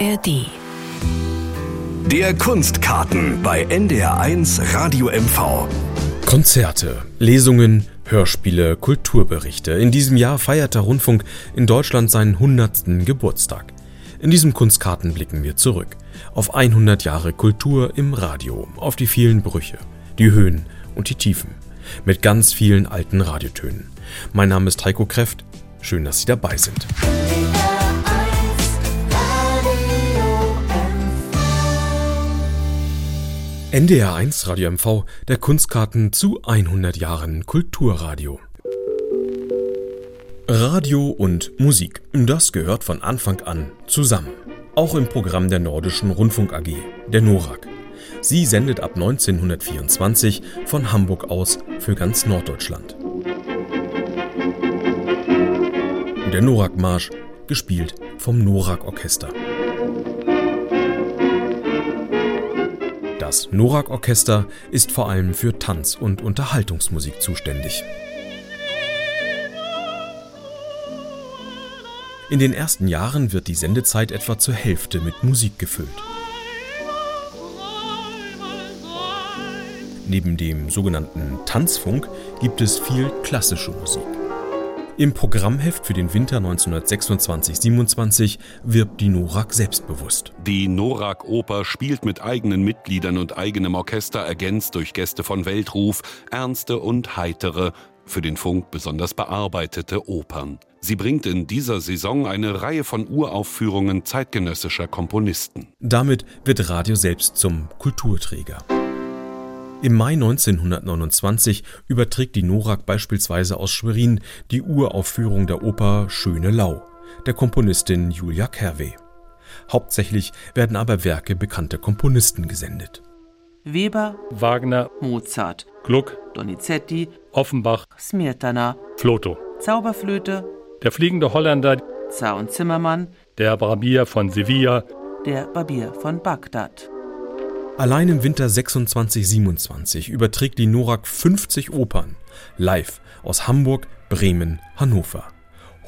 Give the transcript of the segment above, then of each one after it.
ARD. Der Kunstkarten bei NDR1 Radio MV. Konzerte, Lesungen, Hörspiele, Kulturberichte. In diesem Jahr feiert der Rundfunk in Deutschland seinen 100. Geburtstag. In diesem Kunstkarten blicken wir zurück auf 100 Jahre Kultur im Radio, auf die vielen Brüche, die Höhen und die Tiefen, mit ganz vielen alten Radiotönen. Mein Name ist Heiko Kräft. Schön, dass Sie dabei sind. NDR1 Radio MV, der Kunstkarten zu 100 Jahren Kulturradio. Radio und Musik, das gehört von Anfang an zusammen. Auch im Programm der Nordischen Rundfunk AG, der NORAG. Sie sendet ab 1924 von Hamburg aus für ganz Norddeutschland. Der NORAG-Marsch, gespielt vom NORAG-Orchester. Das Norak-Orchester ist vor allem für Tanz- und Unterhaltungsmusik zuständig. In den ersten Jahren wird die Sendezeit etwa zur Hälfte mit Musik gefüllt. Neben dem sogenannten Tanzfunk gibt es viel klassische Musik. Im Programmheft für den Winter 1926-27 wirbt die Norak selbstbewusst. Die Norak-Oper spielt mit eigenen Mitgliedern und eigenem Orchester, ergänzt durch Gäste von Weltruf, ernste und heitere, für den Funk besonders bearbeitete Opern. Sie bringt in dieser Saison eine Reihe von Uraufführungen zeitgenössischer Komponisten. Damit wird Radio selbst zum Kulturträger. Im Mai 1929 überträgt die Norak beispielsweise aus Schwerin die Uraufführung der Oper Schöne Lau der Komponistin Julia Kerwe. Hauptsächlich werden aber Werke bekannter Komponisten gesendet. Weber, Wagner, Mozart, Gluck, Donizetti, Offenbach, Smirtana, Floto. Zauberflöte, Der fliegende Holländer, Zar und Zimmermann, der Barbier von Sevilla, der Barbier von Bagdad. Allein im Winter 26-27 überträgt die Norak 50 Opern, live aus Hamburg, Bremen, Hannover.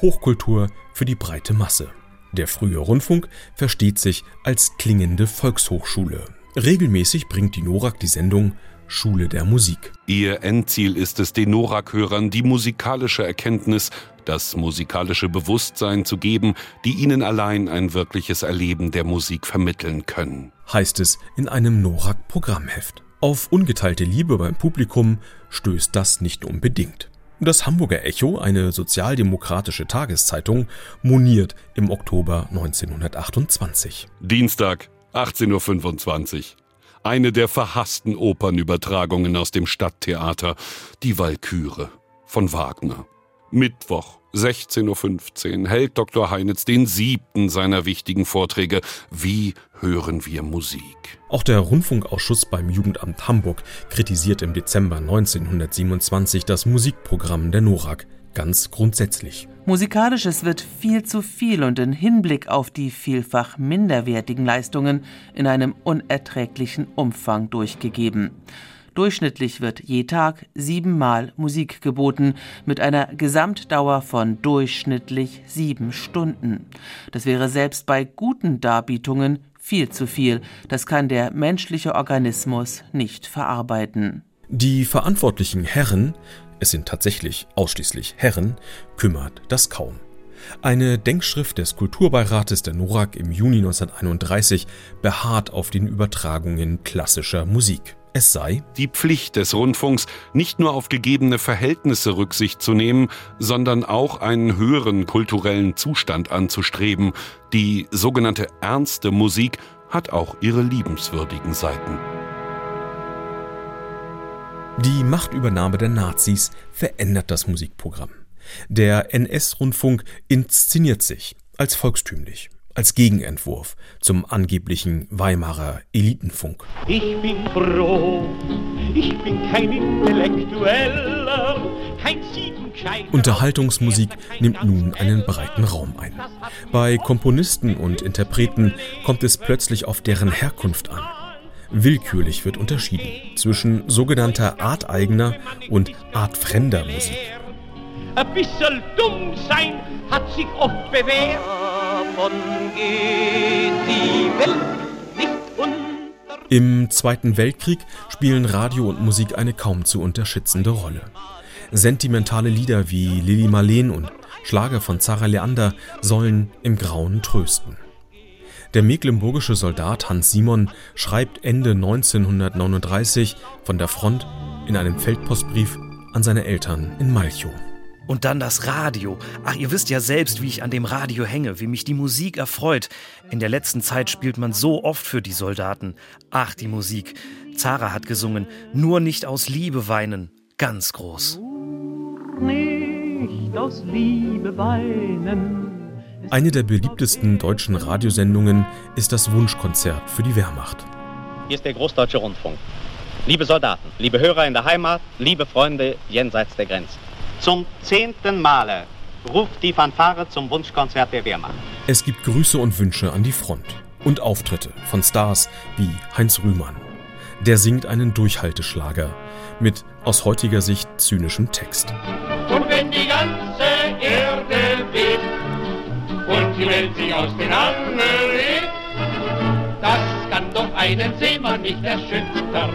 Hochkultur für die breite Masse. Der frühe Rundfunk versteht sich als klingende Volkshochschule. Regelmäßig bringt die Norak die Sendung Schule der Musik. Ihr Endziel ist es, den Norak-Hörern die musikalische Erkenntnis, das musikalische Bewusstsein zu geben, die ihnen allein ein wirkliches Erleben der Musik vermitteln können. heißt es in einem Norak-Programmheft. Auf ungeteilte Liebe beim Publikum stößt das nicht unbedingt. Das Hamburger Echo, eine sozialdemokratische Tageszeitung, moniert im Oktober 1928. Dienstag, 18.25 Uhr. Eine der verhassten Opernübertragungen aus dem Stadttheater, die Walküre von Wagner. Mittwoch, 16.15 Uhr, hält Dr. Heinitz den siebten seiner wichtigen Vorträge Wie hören wir Musik? Auch der Rundfunkausschuss beim Jugendamt Hamburg kritisiert im Dezember 1927 das Musikprogramm der Norak ganz grundsätzlich. Musikalisches wird viel zu viel und in Hinblick auf die vielfach minderwertigen Leistungen in einem unerträglichen Umfang durchgegeben. Durchschnittlich wird je Tag siebenmal Musik geboten, mit einer Gesamtdauer von durchschnittlich sieben Stunden. Das wäre selbst bei guten Darbietungen viel zu viel. Das kann der menschliche Organismus nicht verarbeiten. Die verantwortlichen Herren, es sind tatsächlich ausschließlich Herren, kümmert das kaum. Eine Denkschrift des Kulturbeirates der Norak im Juni 1931 beharrt auf den Übertragungen klassischer Musik. Es sei Die Pflicht des Rundfunks, nicht nur auf gegebene Verhältnisse Rücksicht zu nehmen, sondern auch einen höheren kulturellen Zustand anzustreben. Die sogenannte ernste Musik hat auch ihre liebenswürdigen Seiten. Die Machtübernahme der Nazis verändert das Musikprogramm. Der NS-Rundfunk inszeniert sich als volkstümlich, als Gegenentwurf zum angeblichen Weimarer Elitenfunk. Ich bin froh, ich bin kein Intellektueller, kein Siebengescheiter. Unterhaltungsmusik nimmt nun einen breiten Raum ein. Bei Komponisten und Interpreten kommt es plötzlich auf deren Herkunft an. Willkürlich wird unterschieden zwischen sogenannter arteigener und artfremder Musik. Ein bisschen dumm sein hat sich oft bewährt. Im Zweiten Weltkrieg spielen Radio und Musik eine kaum zu unterschätzende Rolle. Sentimentale Lieder wie Lili Marleen und Schlager von Zara Leander sollen im Grauen trösten. Der mecklenburgische Soldat Hans Simon schreibt Ende 1939 von der Front in einem Feldpostbrief an seine Eltern in Malchow. Und dann das Radio. Ach, ihr wisst ja selbst, wie ich an dem Radio hänge, wie mich die Musik erfreut. In der letzten Zeit spielt man so oft für die Soldaten. Ach, die Musik. Zara hat gesungen, nur nicht aus Liebe weinen. Ganz groß. Nicht aus Liebe weinen. Eine der beliebtesten deutschen Radiosendungen ist das Wunschkonzert für die Wehrmacht. Hier ist der Großdeutsche Rundfunk. Liebe Soldaten, liebe Hörer in der Heimat, liebe Freunde jenseits der Grenzen. Zum zehnten Male ruft die Fanfare zum Wunschkonzert der Wehrmacht. Es gibt Grüße und Wünsche an die Front und Auftritte von Stars wie Heinz Rühmann. Der singt einen Durchhalteschlager mit aus heutiger Sicht zynischem Text. Und wenn die ganze Erde bebt und die Welt sich aus den Angeln hebt, das kann doch einen Seemann nicht erschüttern.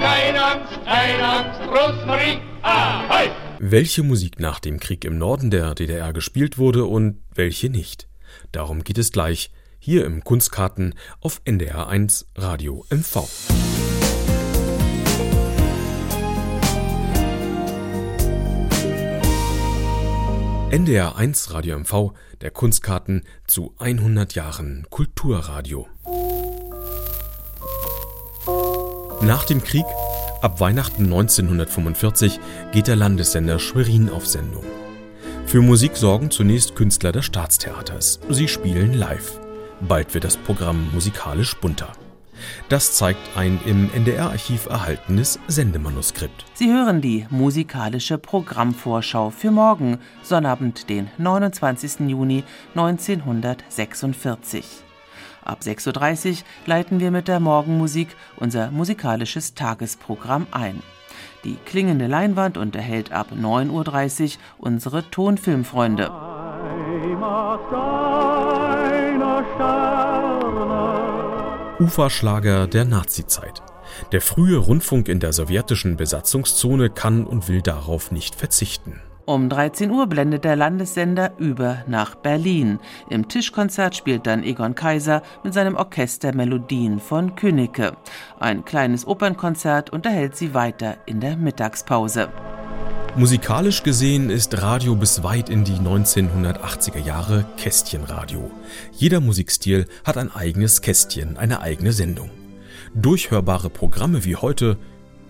Keine Angst, keine Angst, Rosmarie, ahoi! Welche Musik nach dem Krieg im Norden der DDR gespielt wurde und welche nicht. Darum geht es gleich hier im Kunstkarten auf NDR1 Radio MV. NDR1 Radio MV, der Kunstkarten zu 100 Jahren Kulturradio. Nach dem Krieg, ab Weihnachten 1945, geht der Landessender Schwerin auf Sendung. Für Musik sorgen zunächst Künstler des Staatstheaters. Sie spielen live. Bald wird das Programm musikalisch bunter. Das zeigt ein im NDR-Archiv erhaltenes Sendemanuskript. Sie hören die musikalische Programmvorschau für morgen, Sonnabend, den 29. Juni 1946. Ab 6.30 Uhr leiten wir mit der Morgenmusik unser musikalisches Tagesprogramm ein. Die klingende Leinwand unterhält ab 9.30 Uhr unsere Tonfilmfreunde. Uferschlager der Nazizeit. Der frühe Rundfunk in der sowjetischen Besatzungszone kann und will darauf nicht verzichten. Um 13 Uhr blendet der Landessender über nach Berlin. Im Tischkonzert spielt dann Egon Kaiser mit seinem Orchester Melodien von Königke. Ein kleines Opernkonzert unterhält sie weiter in der Mittagspause. Musikalisch gesehen ist Radio bis weit in die 1980er Jahre Kästchenradio. Jeder Musikstil hat ein eigenes Kästchen, eine eigene Sendung. Durchhörbare Programme wie heute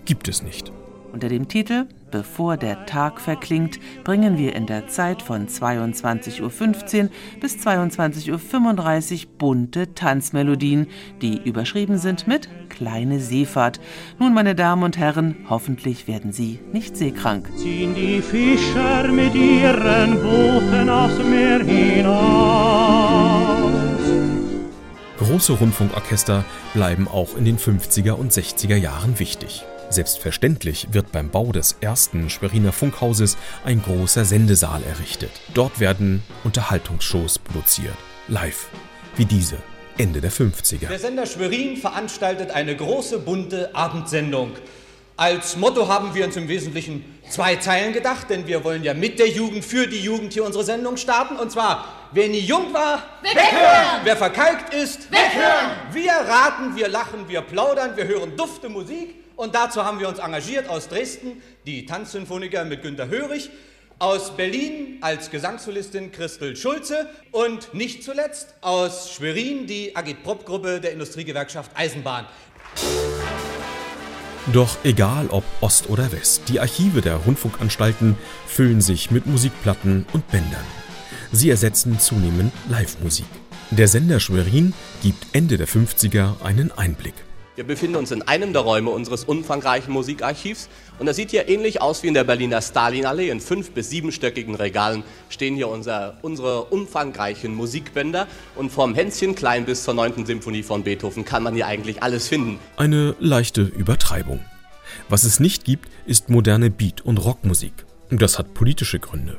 gibt es nicht. Unter dem Titel Bevor der Tag verklingt bringen wir in der Zeit von 22.15 Uhr bis 22.35 Uhr bunte Tanzmelodien, die überschrieben sind mit Kleine Seefahrt. Nun, meine Damen und Herren, hoffentlich werden Sie nicht seekrank. Ziehen die Fischer mit ihren Booten aufs Meer hinaus. Große Rundfunkorchester bleiben auch in den 50er und 60er Jahren wichtig. Selbstverständlich wird beim Bau des ersten Schweriner Funkhauses ein großer Sendesaal errichtet. Dort werden Unterhaltungsshows produziert. Live. Wie diese. Ende der 50er. Der Sender Schwerin veranstaltet eine große bunte Abendsendung. Als Motto haben wir uns im Wesentlichen zwei Zeilen gedacht, denn wir wollen ja mit der Jugend, für die Jugend hier unsere Sendung starten. Und zwar, wer nie jung war, Weghören! wer verkalkt ist, Weghören! wir raten, wir lachen, wir plaudern, wir hören dufte Musik. Und dazu haben wir uns engagiert aus Dresden, die Tanzsymphoniker mit Günter Hörig, aus Berlin als Gesangssolistin Christel Schulze und nicht zuletzt aus Schwerin die Agitprop-Gruppe der Industriegewerkschaft Eisenbahn. Doch egal ob Ost oder West, die Archive der Rundfunkanstalten füllen sich mit Musikplatten und Bändern. Sie ersetzen zunehmend Live-Musik. Der Sender Schwerin gibt Ende der 50er einen Einblick. Wir befinden uns in einem der Räume unseres umfangreichen Musikarchivs und das sieht hier ähnlich aus wie in der Berliner Stalinallee. In fünf- bis siebenstöckigen Regalen stehen hier unser, unsere umfangreichen Musikbänder und vom Hänschen klein bis zur 9. Symphonie von Beethoven kann man hier eigentlich alles finden. Eine leichte Übertreibung. Was es nicht gibt, ist moderne Beat- und Rockmusik. Das hat politische Gründe.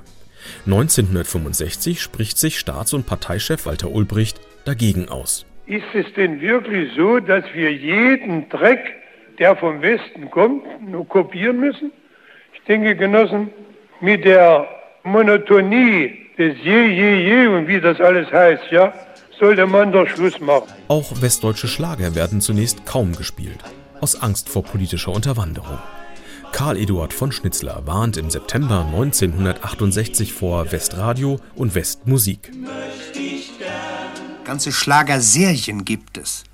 1965 spricht sich Staats- und Parteichef Walter Ulbricht dagegen aus. Ist es denn wirklich so, dass wir jeden Dreck, der vom Westen kommt, nur kopieren müssen? Ich denke, Genossen, mit der Monotonie des Je, Je, Je und wie das alles heißt, ja, sollte man doch Schluss machen. Auch westdeutsche Schlager werden zunächst kaum gespielt, aus Angst vor politischer Unterwanderung. Karl Eduard von Schnitzler warnt im September 1968 vor Westradio und Westmusik. Ganze Schlagerserien gibt es,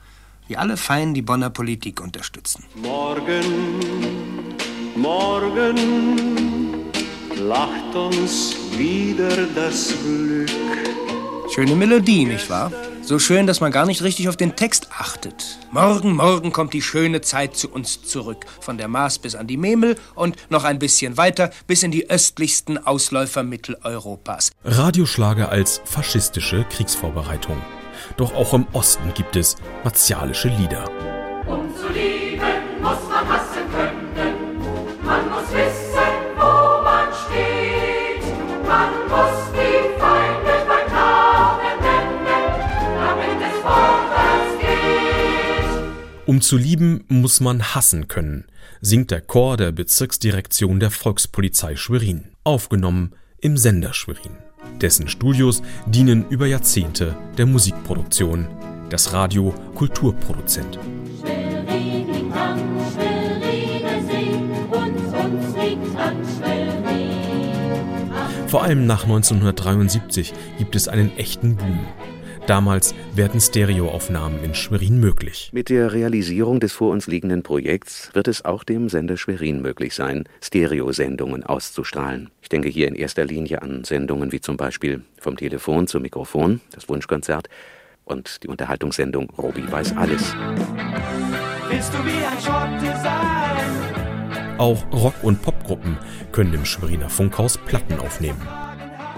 die alle fein die Bonner Politik unterstützen. Morgen, morgen lacht uns wieder das Glück. Schöne Melodie, nicht wahr? So schön, dass man gar nicht richtig auf den Text achtet. Morgen, morgen kommt die schöne Zeit zu uns zurück. Von der Maas bis an die Memel und noch ein bisschen weiter bis in die östlichsten Ausläufer Mitteleuropas. Radioschlager als faschistische Kriegsvorbereitung. Doch auch im Osten gibt es martialische Lieder. Um zu lieben, muss man hassen können. Man muss wissen, wo man steht. Man muss die Feinde beim Namen nennen, damit es vorwärts geht. Um zu lieben, muss man hassen können, singt der Chor der Bezirksdirektion der Volkspolizei Schwerin, aufgenommen im Sender Schwerin. Dessen Studios dienen über Jahrzehnte der Musikproduktion. Das Radio Kulturproduzent. Vor allem nach 1973 gibt es einen echten Boom. Damals werden Stereoaufnahmen in Schwerin möglich. Mit der Realisierung des vor uns liegenden Projekts wird es auch dem Sender Schwerin möglich sein, Stereosendungen auszustrahlen. Ich denke hier in erster Linie an Sendungen wie zum Beispiel Vom Telefon zum Mikrofon, das Wunschkonzert und die Unterhaltungssendung Robi weiß alles. Willst du wie ein Schotte sein? Auch Rock- und Popgruppen können im Schweriner Funkhaus Platten aufnehmen.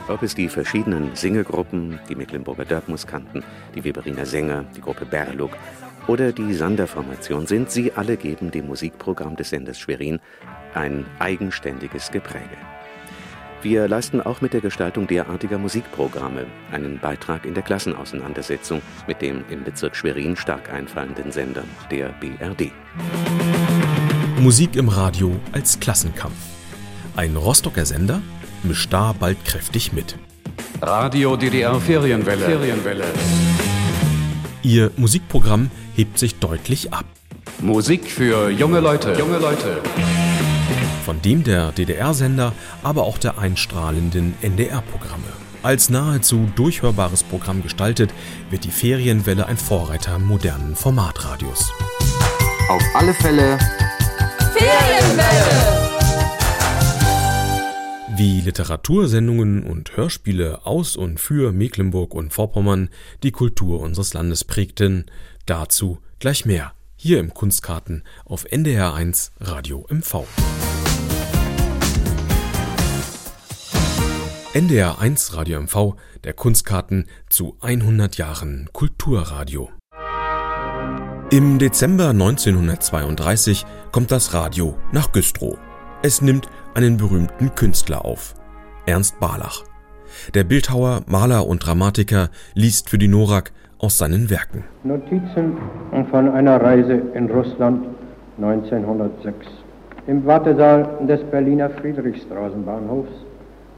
Ob es die verschiedenen Singegruppen, die Mecklenburger Dörpmuskanten, die Weberiner Sänger, die Gruppe Berluk oder die Sanderformation sind, sie alle geben dem Musikprogramm des Senders Schwerin ein eigenständiges Gepräge. Wir leisten auch mit der Gestaltung derartiger Musikprogramme einen Beitrag in der Klassenauseinandersetzung mit dem im Bezirk Schwerin stark einfallenden Sender, der BRD. Musik im Radio als Klassenkampf. Ein Rostocker Sender mischt da bald kräftig mit. Radio DDR Ferienwelle. Ferienwelle. Ihr Musikprogramm hebt sich deutlich ab. Musik für junge Leute. Junge Leute. Von dem der DDR-Sender, aber auch der einstrahlenden NDR-Programme. Als nahezu durchhörbares Programm gestaltet, wird die Ferienwelle ein Vorreiter modernen Formatradios. Auf alle Fälle Ferienwelle! Wie Literatursendungen und Hörspiele aus und für Mecklenburg und Vorpommern die Kultur unseres Landes prägten, dazu gleich mehr hier im Kunstkarten auf NDR1 Radio MV. NDR1 Radio MV, der Kunstkarten zu 100 Jahren Kulturradio. Im Dezember 1932 kommt das Radio nach Güstrow. Es nimmt einen berühmten Künstler auf, Ernst Barlach. Der Bildhauer, Maler und Dramatiker liest für die Norak aus seinen Werken. Notizen von einer Reise in Russland 1906. Im Wartesaal des Berliner Friedrichstraßenbahnhofs,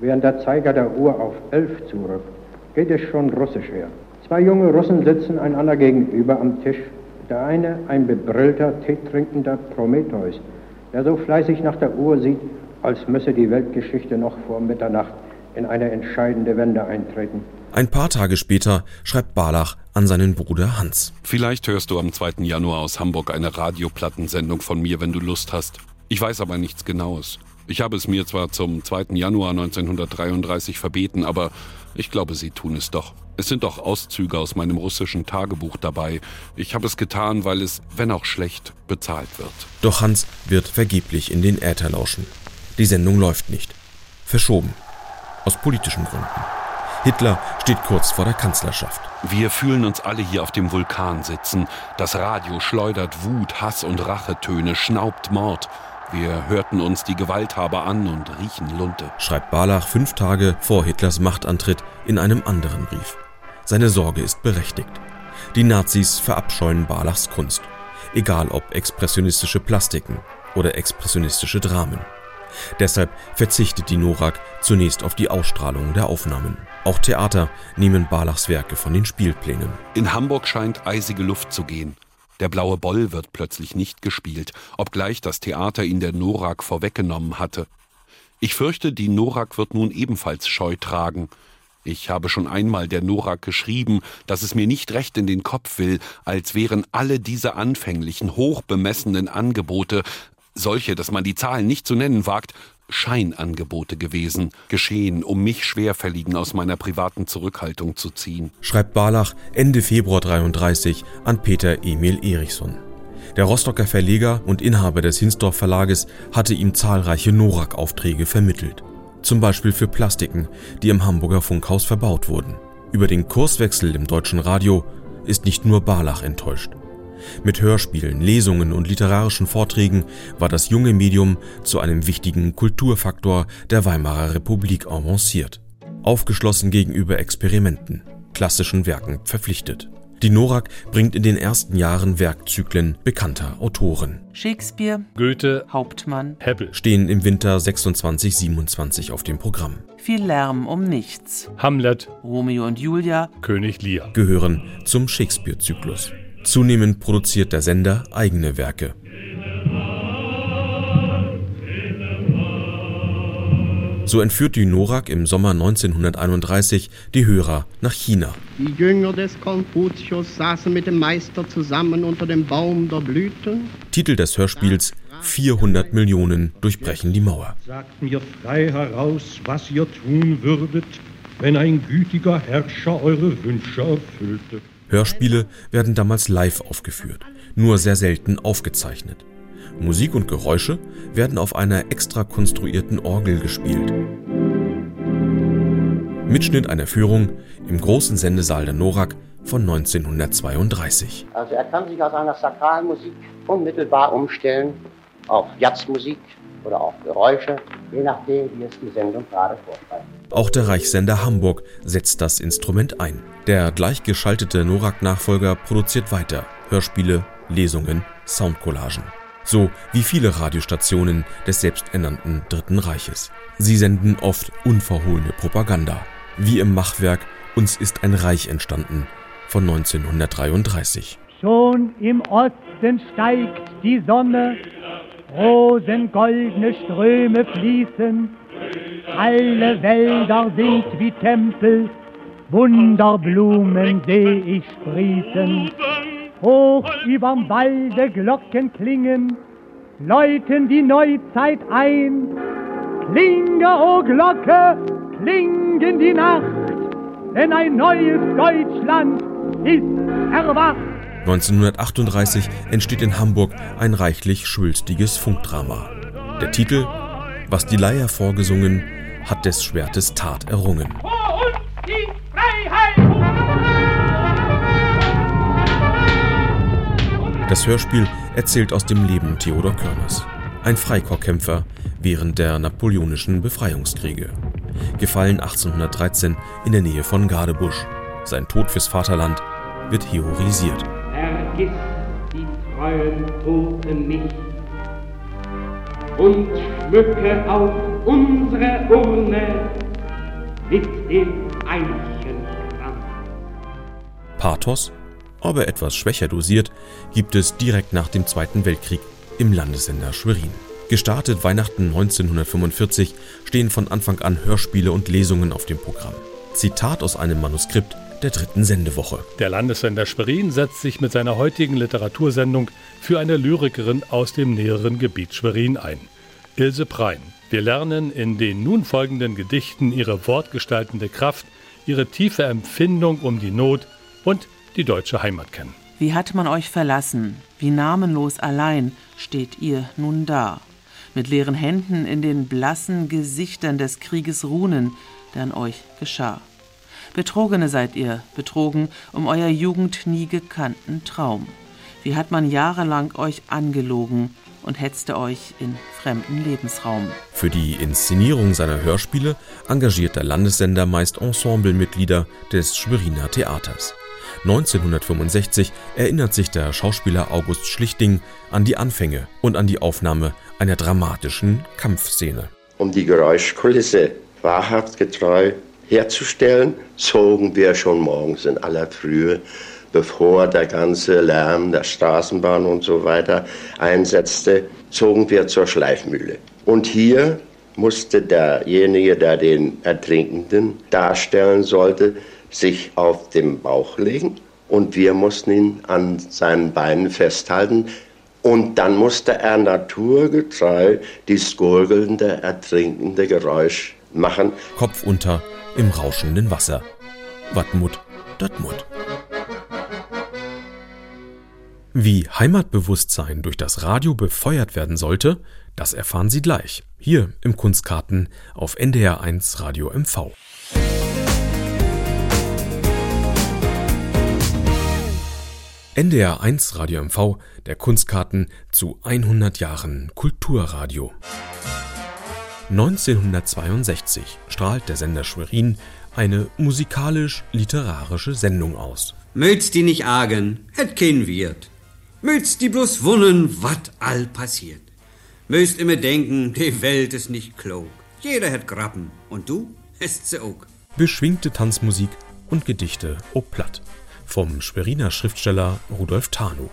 während der Zeiger der Uhr auf elf zurückt, geht es schon russisch her. Zwei junge Russen sitzen einander gegenüber am Tisch. Der eine ein bebrillter, teetrinkender Prometheus, der so fleißig nach der Uhr sieht, als müsse die Weltgeschichte noch vor Mitternacht in eine entscheidende Wende eintreten. Ein paar Tage später schreibt Barlach an seinen Bruder Hans. Vielleicht hörst du am 2. Januar aus Hamburg eine Radioplattensendung von mir, wenn du Lust hast. Ich weiß aber nichts Genaues. Ich habe es mir zwar zum 2. Januar 1933 verbeten, aber ich glaube, sie tun es doch. Es sind auch Auszüge aus meinem russischen Tagebuch dabei. Ich habe es getan, weil es, wenn auch schlecht, bezahlt wird. Doch Hans wird vergeblich in den Äther lauschen. Die Sendung läuft nicht. Verschoben. Aus politischen Gründen. Hitler steht kurz vor der Kanzlerschaft. Wir fühlen uns alle hier auf dem Vulkan sitzen. Das Radio schleudert Wut, Hass und Rachetöne, schnaubt Mord. Wir hörten uns die Gewalthaber an und riechen Lunte. Schreibt Barlach fünf Tage vor Hitlers Machtantritt in einem anderen Brief. Seine Sorge ist berechtigt. Die Nazis verabscheuen Barlachs Kunst. Egal ob expressionistische Plastiken oder expressionistische Dramen. Deshalb verzichtet die Norak zunächst auf die Ausstrahlung der Aufnahmen. Auch Theater nehmen Barlachs Werke von den Spielplänen. In Hamburg scheint eisige Luft zu gehen. Der blaue Boll wird plötzlich nicht gespielt, obgleich das Theater ihn der Norak vorweggenommen hatte. Ich fürchte, die Norak wird nun ebenfalls Scheu tragen. Ich habe schon einmal der Norak geschrieben, dass es mir nicht recht in den Kopf will, als wären alle diese anfänglichen, hochbemessenen Angebote, solche, dass man die Zahlen nicht zu nennen wagt, Scheinangebote gewesen, geschehen, um mich Schwerfälligen aus meiner privaten Zurückhaltung zu ziehen. Schreibt Barlach Ende Februar 33 an Peter Emil Erichsson. Der Rostocker Verleger und Inhaber des Hinsdorf Verlages hatte ihm zahlreiche Norak-Aufträge vermittelt. Zum Beispiel für Plastiken, die im Hamburger Funkhaus verbaut wurden. Über den Kurswechsel im deutschen Radio ist nicht nur Barlach enttäuscht. Mit Hörspielen, Lesungen und literarischen Vorträgen war das junge Medium zu einem wichtigen Kulturfaktor der Weimarer Republik avanciert. Aufgeschlossen gegenüber Experimenten, klassischen Werken verpflichtet. Die Norak bringt in den ersten Jahren Werkzyklen bekannter Autoren. Shakespeare, Goethe, Hauptmann, Hebbel stehen im Winter 26-27 auf dem Programm. Viel Lärm um nichts. Hamlet, Romeo und Julia, König Lear gehören zum Shakespeare-Zyklus. Zunehmend produziert der Sender eigene Werke. So entführt die Norak im Sommer 1931 die Hörer nach China. Die Jünger des Konfuzius saßen mit dem Meister zusammen unter dem Baum der Blüte. Titel des Hörspiels 400 Millionen durchbrechen die Mauer. Sagt mir frei heraus, was ihr tun würdet, wenn ein gütiger Herrscher eure Wünsche erfüllte. Hörspiele werden damals live aufgeführt, nur sehr selten aufgezeichnet. Musik und Geräusche werden auf einer extra konstruierten Orgel gespielt. Mitschnitt einer Führung im großen Sendesaal der Norak von 1932. Also er kann sich aus einer sakralen Musik unmittelbar umstellen auf Jazzmusik oder auf Geräusche, je nachdem, wie es die Sendung gerade vorschreibt. Auch der Reichssender Hamburg setzt das Instrument ein. Der gleichgeschaltete Norak-Nachfolger produziert weiter Hörspiele, Lesungen, Soundcollagen. So wie viele Radiostationen des selbsternannten Dritten Reiches. Sie senden oft unverhohlene Propaganda, wie im Machwerk Uns ist ein Reich entstanden von 1933. Schon im Osten steigt die Sonne, rosengoldene Ströme fließen, alle Wälder sind wie Tempel, Wunderblumen seh ich sprießen. Hoch überm Walde Glocken klingen, läuten die Neuzeit ein. Klinge, o oh Glocke, klingen die Nacht, denn ein neues Deutschland ist erwacht. 1938 entsteht in Hamburg ein reichlich schwülstiges Funkdrama. Der Titel Was die Leier vorgesungen, hat des Schwertes Tat errungen. Das Hörspiel erzählt aus dem Leben Theodor Körners, ein Freikorpskämpfer während der napoleonischen Befreiungskriege. Gefallen 1813 in der Nähe von Gardebusch. Sein Tod fürs Vaterland wird heroisiert. Vergiss die treuen Toten nicht und schmücke auch unsere Urne mit dem Eichenkranz. Pathos, aber etwas schwächer dosiert, gibt es direkt nach dem Zweiten Weltkrieg im Landessender Schwerin. Gestartet Weihnachten 1945 stehen von Anfang an Hörspiele und Lesungen auf dem Programm. Zitat aus einem Manuskript der dritten Sendewoche. Der Landessender Schwerin setzt sich mit seiner heutigen Literatursendung für eine Lyrikerin aus dem näheren Gebiet Schwerin ein. Ilse Prein. Wir lernen in den nun folgenden Gedichten ihre wortgestaltende Kraft, ihre tiefe Empfindung um die Not und die deutsche Heimat kennen. Wie hat man euch verlassen? Wie namenlos allein steht ihr nun da. Mit leeren Händen in den blassen Gesichtern des Krieges runen, der an euch geschah. Betrogene seid ihr, betrogen um euer Jugend nie gekannten Traum. Wie hat man jahrelang euch angelogen und hetzte euch in fremden Lebensraum. Für die Inszenierung seiner Hörspiele engagiert der Landessender meist Ensemblemitglieder des Schweriner Theaters. 1965 erinnert sich der Schauspieler August Schlichting an die Anfänge und an die Aufnahme einer dramatischen Kampfszene. Um die Geräuschkulisse wahrhaft getreu herzustellen, zogen wir schon morgens in aller Frühe, bevor der ganze Lärm der Straßenbahn und so weiter einsetzte, zogen wir zur Schleifmühle. Und hier musste derjenige, der den Ertrinkenden darstellen sollte, sich auf den Bauch legen und wir mussten ihn an seinen Beinen festhalten. Und dann musste er naturgetreu dieses gurgelnde, ertrinkende Geräusch machen. Kopf unter im rauschenden Wasser. Wattmut, Dattmut. Wie Heimatbewusstsein durch das Radio befeuert werden sollte, das erfahren Sie gleich, hier im Kunstkarten auf NDR1 Radio MV. NDR 1 Radio MV, der Kunstkarten zu 100 Jahren Kulturradio. 1962 strahlt der Sender Schwerin eine musikalisch-literarische Sendung aus. Möcht's die nicht argen, hätt kein Wirt. Möcht's die bloß wunnen, wat all passiert. Möcht's immer denken, die Welt ist nicht klug. Jeder hat Grappen und du hast sie auch. Beschwingte Tanzmusik und Gedichte ob platt vom Schweriner Schriftsteller Rudolf Tarnow.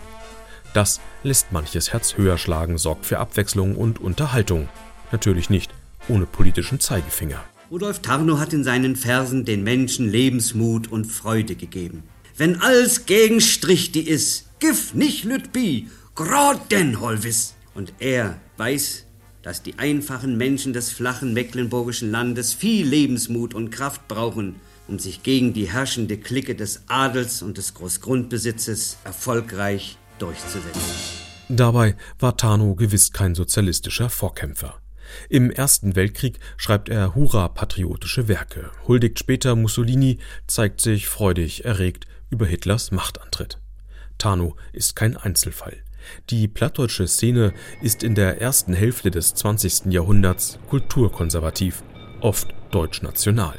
Das lässt manches Herz höher schlagen, sorgt für Abwechslung und Unterhaltung. Natürlich nicht ohne politischen Zeigefinger. Rudolf Tarnow hat in seinen Versen den Menschen Lebensmut und Freude gegeben. Wenn alles gegen Strich die is, gif nicht lüt bi, grad den Holvis. Und er weiß, dass die einfachen Menschen des flachen mecklenburgischen Landes viel Lebensmut und Kraft brauchen, um sich gegen die herrschende Clique des Adels und des Großgrundbesitzes erfolgreich durchzusetzen. Dabei war Tano gewiss kein sozialistischer Vorkämpfer. Im Ersten Weltkrieg schreibt er hurra-patriotische Werke, huldigt später Mussolini, zeigt sich freudig erregt über Hitlers Machtantritt. Tano ist kein Einzelfall. Die plattdeutsche Szene ist in der ersten Hälfte des 20. Jahrhunderts kulturkonservativ, oft deutschnational.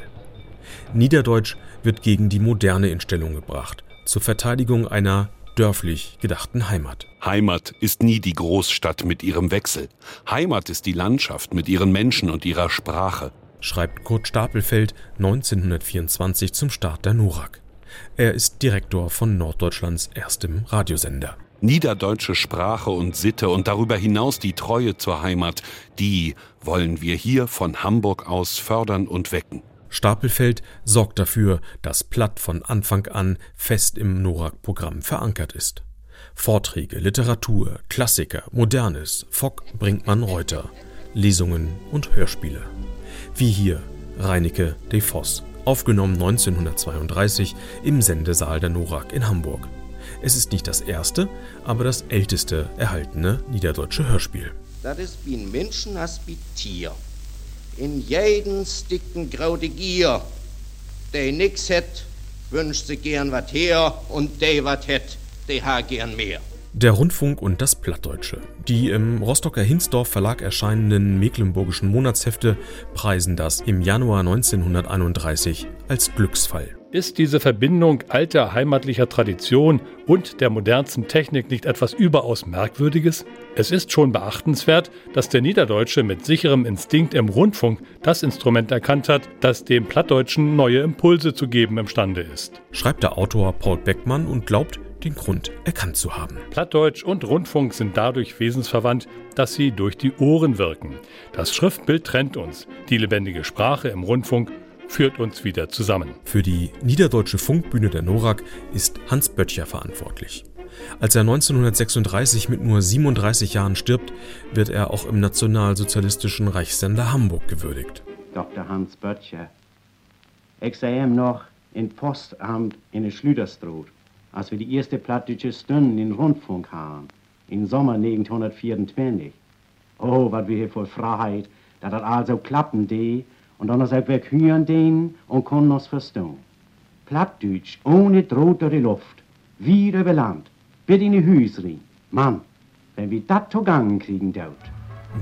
Niederdeutsch wird gegen die Moderne in Stellung gebracht, zur Verteidigung einer dörflich gedachten Heimat. Heimat ist nie die Großstadt mit ihrem Wechsel. Heimat ist die Landschaft mit ihren Menschen und ihrer Sprache. Schreibt Kurt Stapelfeld 1924 zum Start der NORAK. Er ist Direktor von Norddeutschlands erstem Radiosender. Niederdeutsche Sprache und Sitte und darüber hinaus die Treue zur Heimat, die wollen wir hier von Hamburg aus fördern und wecken. Stapelfeld sorgt dafür, dass Platt von Anfang an fest im NORAK-Programm verankert ist. Vorträge, Literatur, Klassiker, Modernes, Fock, Brinkmann, Reuter, Lesungen und Hörspiele. Wie hier Reinecke de Voss, aufgenommen 1932 im Sendesaal der NORAK in Hamburg. Es ist nicht das erste, aber das älteste erhaltene niederdeutsche Hörspiel. Das ist wie ein Menschen als wie Tier. In jeden sticken graute Gier. Der nix het, wünscht sich gern wat her und der wat het, der ha gern mehr. Der Rundfunk und das Plattdeutsche. Die im Rostocker Hinsdorf Verlag erscheinenden mecklenburgischen Monatshefte preisen das im Januar 1931 als Glücksfall. Ist diese Verbindung alter heimatlicher Tradition und der modernsten Technik nicht etwas überaus Merkwürdiges? Es ist schon beachtenswert, dass der Niederdeutsche mit sicherem Instinkt im Rundfunk das Instrument erkannt hat, das dem Plattdeutschen neue Impulse zu geben imstande ist. Schreibt der Autor Paul Beckmann und glaubt, den Grund erkannt zu haben. Plattdeutsch und Rundfunk sind dadurch wesensverwandt, dass sie durch die Ohren wirken. Das Schriftbild trennt uns, die lebendige Sprache im Rundfunk führt uns wieder zusammen. Für die niederdeutsche Funkbühne der NORAK ist Hans Böttcher verantwortlich. Als er 1936 mit nur 37 Jahren stirbt, wird er auch im nationalsozialistischen Reichssender Hamburg gewürdigt. Dr. Hans Böttcher. Ich sah noch in Postamt in der Schlüterstroh, als wir die erste plattdeutsche Stunde in Rundfunk haben, im Sommer 1924. Oh, was wir hier voll Freiheit, dass das also klappen, die, und dann sagt wir hören den und können uns verstehen. Plattdeutsch, ohne Droht durch die Luft, wieder über Land. Wird in die Hüsri. Mann, wenn wir das zugangen kriegen dort.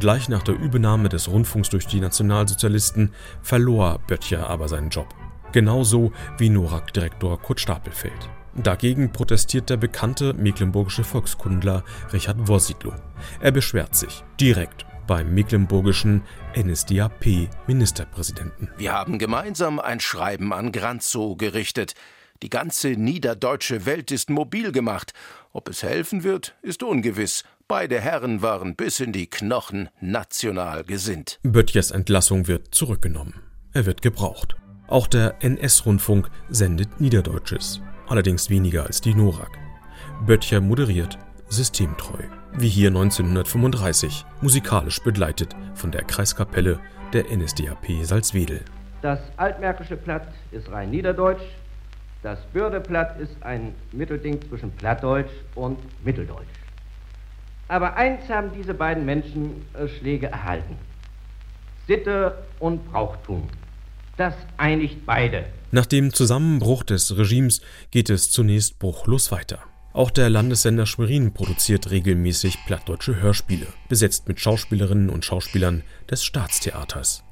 Gleich nach der Übernahme des Rundfunks durch die Nationalsozialisten verlor Böttcher aber seinen Job. Genauso wie Norak-Direktor Kurt Stapelfeld. Dagegen protestiert der bekannte mecklenburgische Volkskundler Richard Wosidlo. Er beschwert sich direkt beim mecklenburgischen NSDAP-Ministerpräsidenten. Wir haben gemeinsam ein Schreiben an Granzow gerichtet. Die ganze niederdeutsche Welt ist mobil gemacht. Ob es helfen wird, ist ungewiss. Beide Herren waren bis in die Knochen national gesinnt. Böttchers Entlassung wird zurückgenommen. Er wird gebraucht. Auch der NS-Rundfunk sendet Niederdeutsches, allerdings weniger als die Norak. Böttcher moderiert systemtreu, wie hier 1935, musikalisch begleitet von der Kreiskapelle der NSDAP Salzwedel. Das altmärkische Platt ist rein niederdeutsch, das Bürdeplatt ist ein Mittelding zwischen Plattdeutsch und Mitteldeutsch. Aber eins haben diese beiden Menschenschläge erhalten. Sitte und Brauchtum. Das einigt beide. Nach dem Zusammenbruch des Regimes geht es zunächst bruchlos weiter. Auch der Landessender Schwerin produziert regelmäßig plattdeutsche Hörspiele, besetzt mit Schauspielerinnen und Schauspielern des Staatstheaters.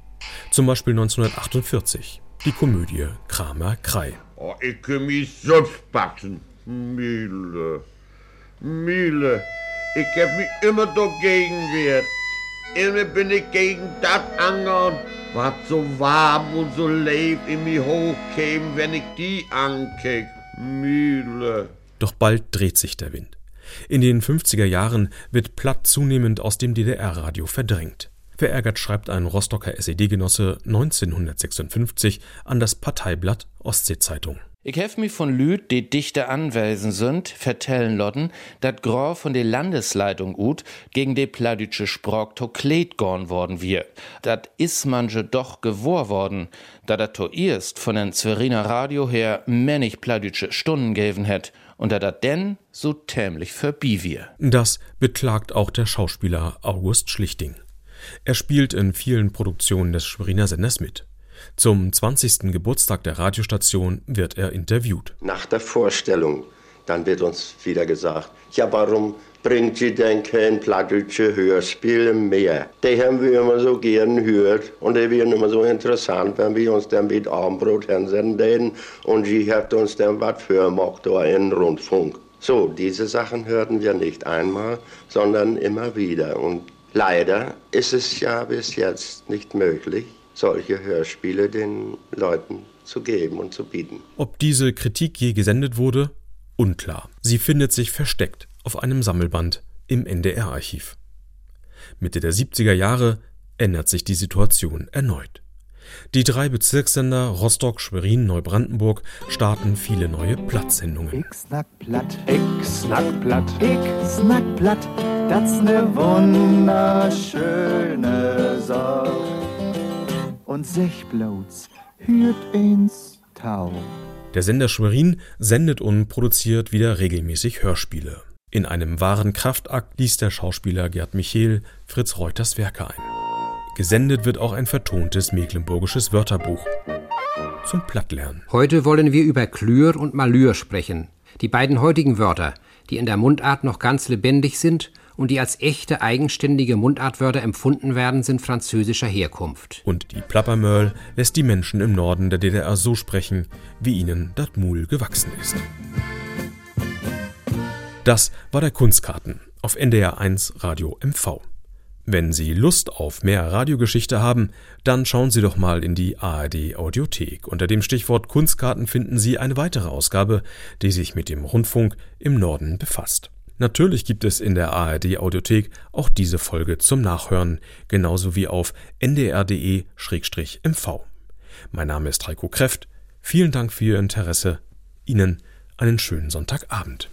Zum Beispiel 1948 die Komödie Kramer Krei. Oh, ich kann mich selbst backen. Miele, Miele, ich hab mich immer dagegen wehrt. Immer bin ich gegen das angehauen, was so warm und so leib in mich hochkäme, wenn ich die ankick. Miele. Doch bald dreht sich der Wind. In den 50er Jahren wird Platt zunehmend aus dem DDR-Radio verdrängt. Verärgert schreibt ein Rostocker SED-Genosse 1956 an das Parteiblatt Ostsee-Zeitung. Ich hef mich von Lüd, die dichte anwesen sind, vertellen lodden, dat Grau von de Landesleitung ut gegen de pladütsche Sprach to Kleed gorn worden wir. Dat is manche doch gewor worden, da dat to erst von den Zweriner Radio her männig pladütsche Stunden geven het und da dat denn so tämlich verbi wir. Das beklagt auch der Schauspieler August Schlichting. Er spielt in vielen Produktionen des Schweriner Senders mit. Zum 20. Geburtstag der Radiostation wird er interviewt. Nach der Vorstellung, dann wird uns wieder gesagt, ja, warum bringt sie denn kein plattdeutsche Hörspiel mehr? Die haben wir immer so gern gehört und die werden immer so interessant, wenn wir uns dann mit Armbrot hinsenden und sie hat uns dann was vorgemacht da in Rundfunk. So, diese Sachen hörten wir nicht einmal, sondern immer wieder und Leider ist es ja bis jetzt nicht möglich, solche Hörspiele den Leuten zu geben und zu bieten. Ob diese Kritik je gesendet wurde? Unklar. Sie findet sich versteckt auf einem Sammelband im NDR-Archiv. Mitte der 70er Jahre ändert sich die Situation erneut. Die drei Bezirkssender Rostock, Schwerin, Neubrandenburg starten viele neue Plattsendungen. Ich snack platt, ich snack platt, ich snack platt, das ne wunderschöne Sache. Und sich bloß hürt ins Tau. Der Sender Schwerin sendet und produziert wieder regelmäßig Hörspiele. In einem wahren Kraftakt liest der Schauspieler Gerd Michel Fritz Reuters Werke ein. Gesendet wird auch ein vertontes mecklenburgisches Wörterbuch zum Plattlernen. Heute wollen wir über Klür und Malür sprechen. Die beiden heutigen Wörter, die in der Mundart noch ganz lebendig sind und die als echte eigenständige Mundartwörter empfunden werden, sind französischer Herkunft. Und die Plappermörl lässt die Menschen im Norden der DDR so sprechen, wie ihnen dat Mul gewachsen ist. Das war der Kunstkarten auf NDR 1 Radio MV. Wenn Sie Lust auf mehr Radiogeschichte haben, dann schauen Sie doch mal in die ARD Audiothek. Unter dem Stichwort Kunstkarten finden Sie eine weitere Ausgabe, die sich mit dem Rundfunk im Norden befasst. Natürlich gibt es in der ARD Audiothek auch diese Folge zum Nachhören, genauso wie auf ndr.de-mv. Mein Name ist Heiko Kräft. Vielen Dank für Ihr Interesse. Ihnen einen schönen Sonntagabend.